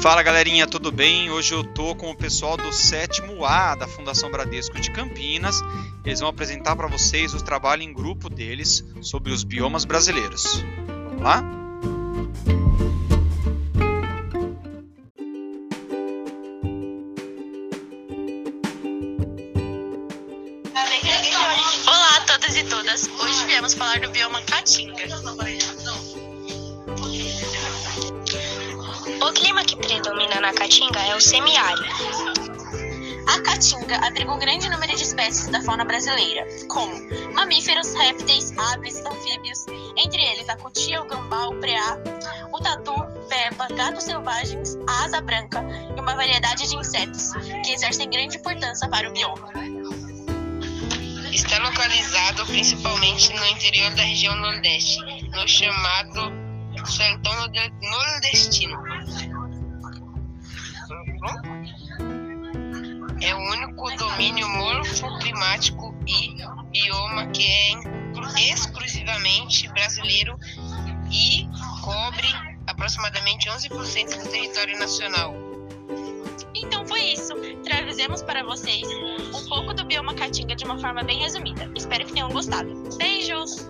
Fala galerinha, tudo bem? Hoje eu tô com o pessoal do sétimo A da Fundação Bradesco de Campinas. Eles vão apresentar para vocês o trabalho em grupo deles sobre os biomas brasileiros. Vamos lá? Olá a todos e todas. Hoje viemos falar do bioma Caatinga. Predomina na Caatinga é o semiárido. A Caatinga abriga um grande número de espécies da fauna brasileira, como mamíferos, répteis, aves, anfíbios, entre eles a cutia, o gambá, o preá, o tatu, peba, gatos selvagens, a asa branca e uma variedade de insetos, que exercem grande importância para o bioma. Está localizado principalmente no interior da região Nordeste, no chamado Sertão Norde- Nordestino. Domínio morfoclimático e bioma que é exclusivamente brasileiro e cobre aproximadamente 11% do território nacional. Então foi isso. Trazemos para vocês um pouco do bioma Caatinga de uma forma bem resumida. Espero que tenham gostado. Beijos!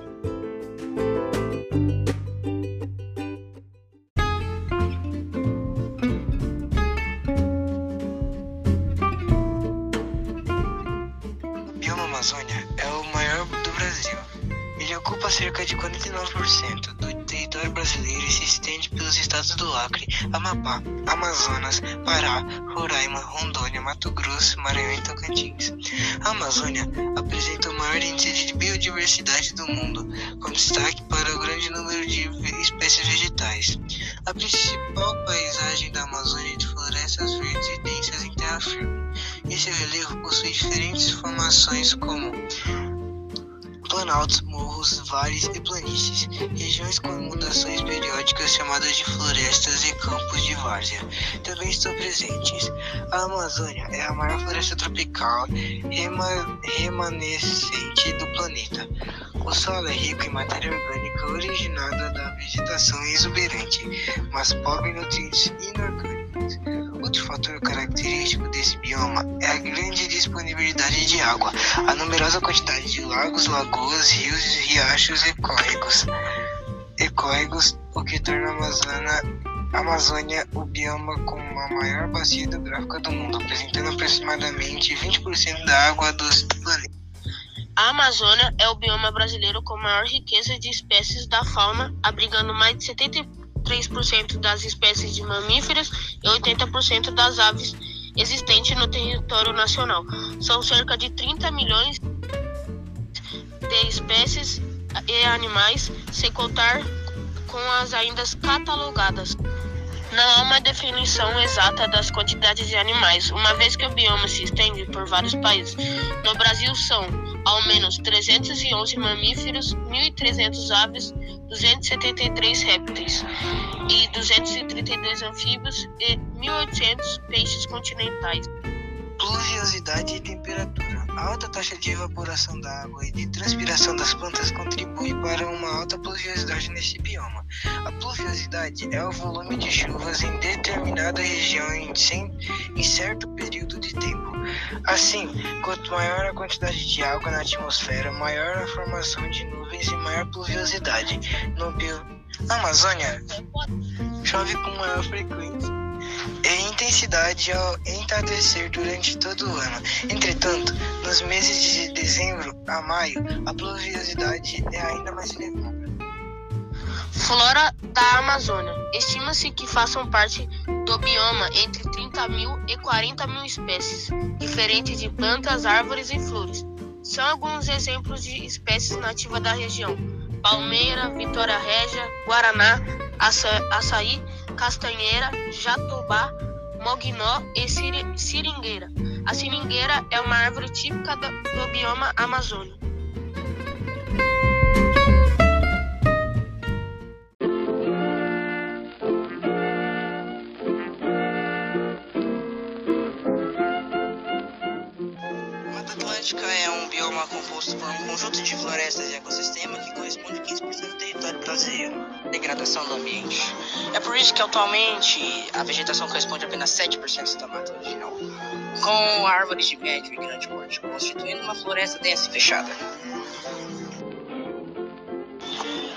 Estados do Acre, Amapá, Amazonas, Pará, Roraima, Rondônia, Mato Grosso, Maranhão e Tocantins. A Amazônia apresenta o maior índice de biodiversidade do mundo, com destaque para o grande número de espécies vegetais. A principal paisagem da Amazônia é de florestas verdes e densas em terra firme. Esse relevo possui diferentes formações como planaltos, morros, vales e planícies, regiões com inundações periódicas chamadas de florestas e campos de várzea. Também estão presentes. A Amazônia é a maior floresta tropical rema- remanescente do planeta. O solo é rico em matéria orgânica originada da vegetação exuberante, mas pobre em nutrientes inorgânicos. Outro fator característico desse bioma é a grande disponibilidade de água, a numerosa quantidade de lagos, lagoas, rios, riachos e córregos, e córregos, o que torna a Amazônia, Amazônia o bioma com a maior bacia hidrográfica do mundo, apresentando aproximadamente 20% da água dos planetas. A Amazônia é o bioma brasileiro com maior riqueza de espécies da fauna, abrigando mais de 73% das espécies de mamíferos e 80% das aves existentes no território nacional. São cerca de 30 milhões de espécies e animais, sem contar com as ainda catalogadas. Não há uma definição exata das quantidades de animais, uma vez que o bioma se estende por vários países. No Brasil são ao menos 311 mamíferos, 1.300 aves, 273 répteis e 232 anfíbios e 1.800 peixes continentais. Pluviosidade e temperatura. A alta taxa de evaporação da água e de transpiração das plantas contribui para uma alta pluviosidade nesse bioma. A pluviosidade é o volume de chuvas em determinada região em, certo período. Assim, quanto maior a quantidade de água na atmosfera, maior a formação de nuvens e maior pluviosidade. No bio... Na Amazônia, chove com maior frequência e intensidade ao entardecer durante todo o ano. Entretanto, nos meses de dezembro a maio, a pluviosidade é ainda mais elevada. Flora da Amazônia. Estima-se que façam parte do bioma entre 30 mil e 40 mil espécies diferentes de plantas, árvores e flores. São alguns exemplos de espécies nativas da região: palmeira, vitória régia, guaraná, aça- açaí, castanheira, jatobá, mognó e siri- seringueira. A seringueira é uma árvore típica do, do bioma amazônico. Atlântica é composto por um conjunto de florestas e ecossistema que corresponde a 15% do território fantasia. Degradação do ambiente. É por isso que atualmente a vegetação corresponde a apenas 7% da mata original, com árvores de médio e grande porte, constituindo uma floresta densa e fechada.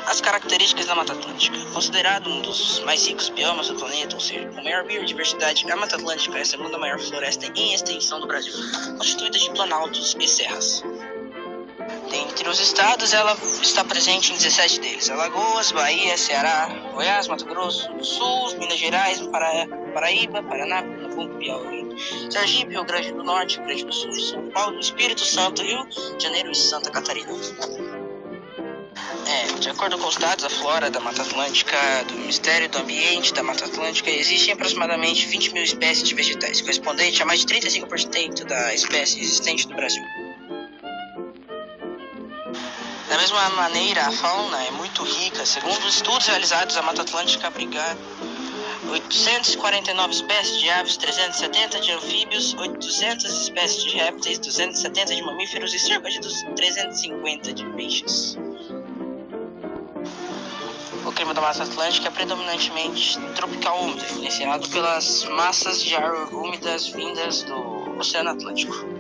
As características da Mata Atlântica. Considerado um dos mais ricos biomas do planeta, ou seja, com maior biodiversidade, a Mata Atlântica é a segunda maior floresta em extensão do Brasil, constituída de planaltos e serras. Dentre os estados, ela está presente em 17 deles: Alagoas, Bahia, Ceará, Goiás, Mato Grosso do Sul, Minas Gerais, Para... Paraíba, Paraná, Pernambuco, Piauí, Sergipe, Rio Grande do Norte, Rio Grande do Sul, São Paulo, Espírito Santo, Rio de Janeiro e Santa Catarina. É, de acordo com os dados da flora da Mata Atlântica, do Ministério do Ambiente da Mata Atlântica, existem aproximadamente 20 mil espécies de vegetais, correspondente a mais de 35% da espécie existente no Brasil. Da mesma maneira, a fauna é muito rica. Segundo estudos realizados, a Mata Atlântica abriga 849 espécies de aves, 370 de anfíbios, 800 espécies de répteis, 270 de mamíferos e cerca de 350 de peixes. O clima da Mata Atlântica é predominantemente tropical úmido, influenciado pelas massas de ar úmidas vindas do Oceano Atlântico.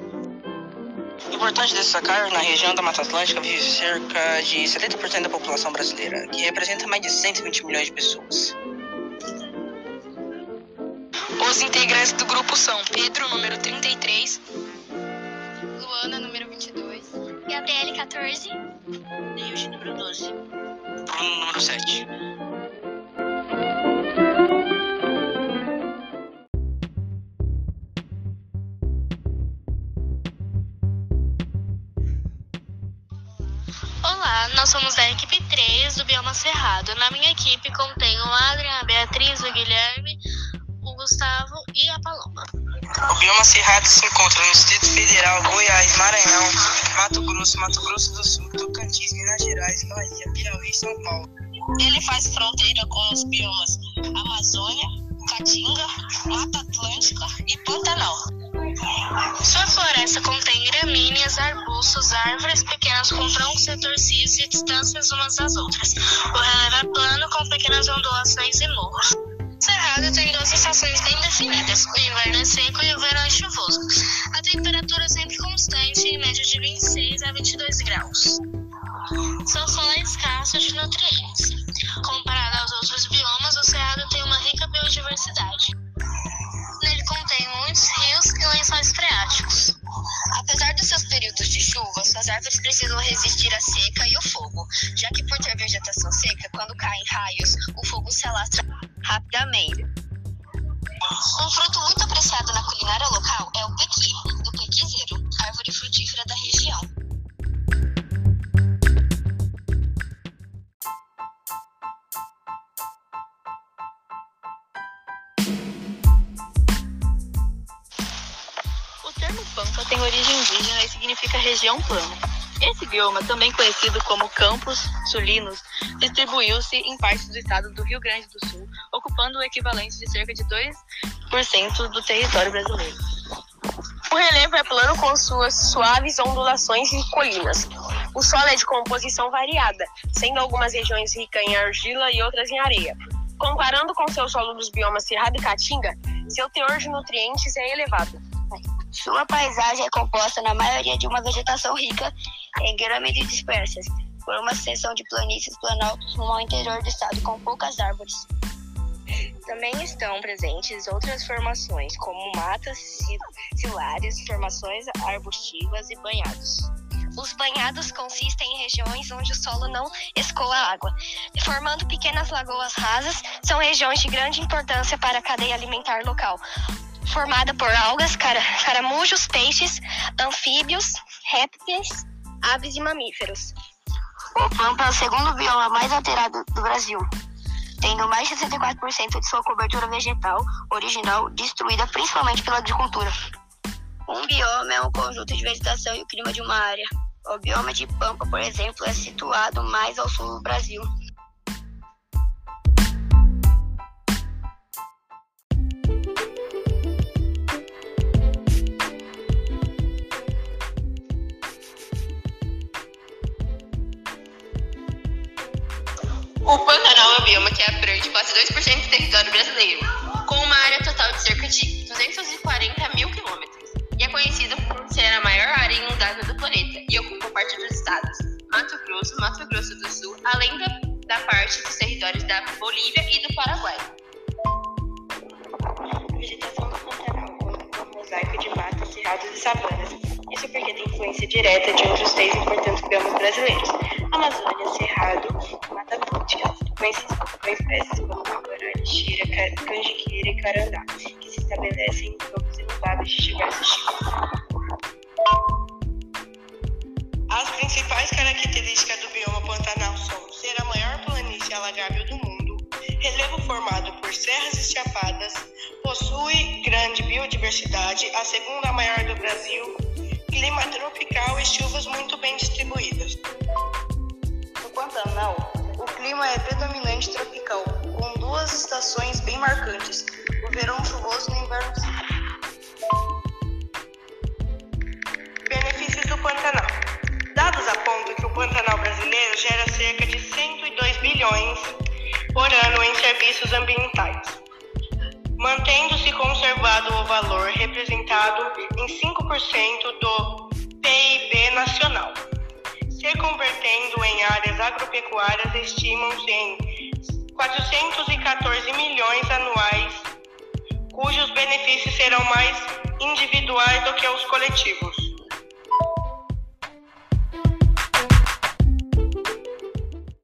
Importante destacar, na região da Mata Atlântica vive cerca de 70% da população brasileira, que representa mais de 120 milhões de pessoas. Os integrantes do grupo são Pedro, número 33, Luana, número 22, Gabriele, 14, Neide, número 12. Bruno, número 7. Olá, nós somos da equipe 3 do Bioma Cerrado. Na minha equipe contém o Adrian, a Beatriz, o Guilherme, o Gustavo e a Paloma. O bioma cerrado se encontra no Distrito Federal, Goiás, Maranhão, Mato Grosso, Mato Grosso do Sul, Tocantins, Minas Gerais, Bahia, Piauí e São Paulo. Ele faz fronteira com os biomas Amazônia, Caatinga, Mata Atlântica e Pantanal. Sua floresta contém gramíneas, arbustos, árvores pequenas com troncos retorcidos e distâncias umas das outras. O relevo é plano com pequenas ondulações e morros. O Cerrado tem duas estações bem definidas, o inverno é seco e o verão é chuvoso. A temperatura é sempre constante, em média de 26 a 22 graus. Seu solo é de nutrientes. Comparado aos outros biomas, o Cerrado tem uma rica biodiversidade. Lençóis freáticos. Apesar dos seus períodos de chuva, suas árvores precisam resistir à seca e ao fogo, já que por ter vegetação seca, quando caem raios, o fogo se alastra rapidamente. Um fruto muito apreciado na culinária local é o pequi, do pequizeiro, árvore frutífera da região. Significa região plana. Esse bioma, também conhecido como Campos Sulinos, distribuiu-se em partes do estado do Rio Grande do Sul, ocupando o equivalente de cerca de 2% do território brasileiro. O relevo é plano com suas suaves ondulações e colinas. O solo é de composição variada, sendo algumas regiões ricas em argila e outras em areia. Comparando com seu solo dos biomas Cerrado e Caatinga, seu teor de nutrientes é elevado. Sua paisagem é composta na maioria de uma vegetação rica em grâmides dispersas, por uma seção de planícies planaltos ao interior do estado com poucas árvores. Também estão presentes outras formações, como matas, silares, formações arbustivas e banhados. Os banhados consistem em regiões onde o solo não escoa água, formando pequenas lagoas rasas. São regiões de grande importância para a cadeia alimentar local, formada por algas, cara, caramujos, peixes, anfíbios, répteis, aves e mamíferos. O Pampa é o segundo bioma mais alterado do Brasil, tendo mais de 64% de sua cobertura vegetal original destruída principalmente pela agricultura. Um bioma é um conjunto de vegetação e o clima de uma área. O bioma de Pampa, por exemplo, é situado mais ao sul do Brasil. O Pantanal é o bioma que abrange quase 2% do território brasileiro, com uma área total de cerca de 240 mil quilômetros, e é conhecido por ser a maior área inundável do planeta e ocupa parte dos estados Mato Grosso, Mato Grosso do Sul, além da, da parte dos territórios da Bolívia e do Paraguai. Vegetação do Pantanal com um mosaico de matas, cerrados e savanas. Isso porque tem influência direta de outros três importantes biomas brasileiros: Amazônia, Cerrado e Mata Atlântica, com espécies como Caborá, Lixeira, Canjiqueira e Carandá, que se estabelecem em campos inundáveis de diversos tipos. As principais características do bioma Pantanal são ser a maior planície alagável do mundo, relevo formado por serras e chapadas, possui grande biodiversidade, a segunda maior do Brasil, clima tropical e chuvas muito bem distribuídas. No Pantanal, o clima é predominante tropical, com duas estações bem marcantes, o verão chuvoso e o inverno. Benefícios do Pantanal. Dados apontam que o Pantanal brasileiro gera cerca de 102 bilhões por ano em serviços ambientais, mantendo-se conservado o valor representado em 5% do PIB nacional. Se convertendo em áreas agropecuárias, estimam-se em 414 milhões anuais, cujos benefícios serão mais individuais do que os coletivos.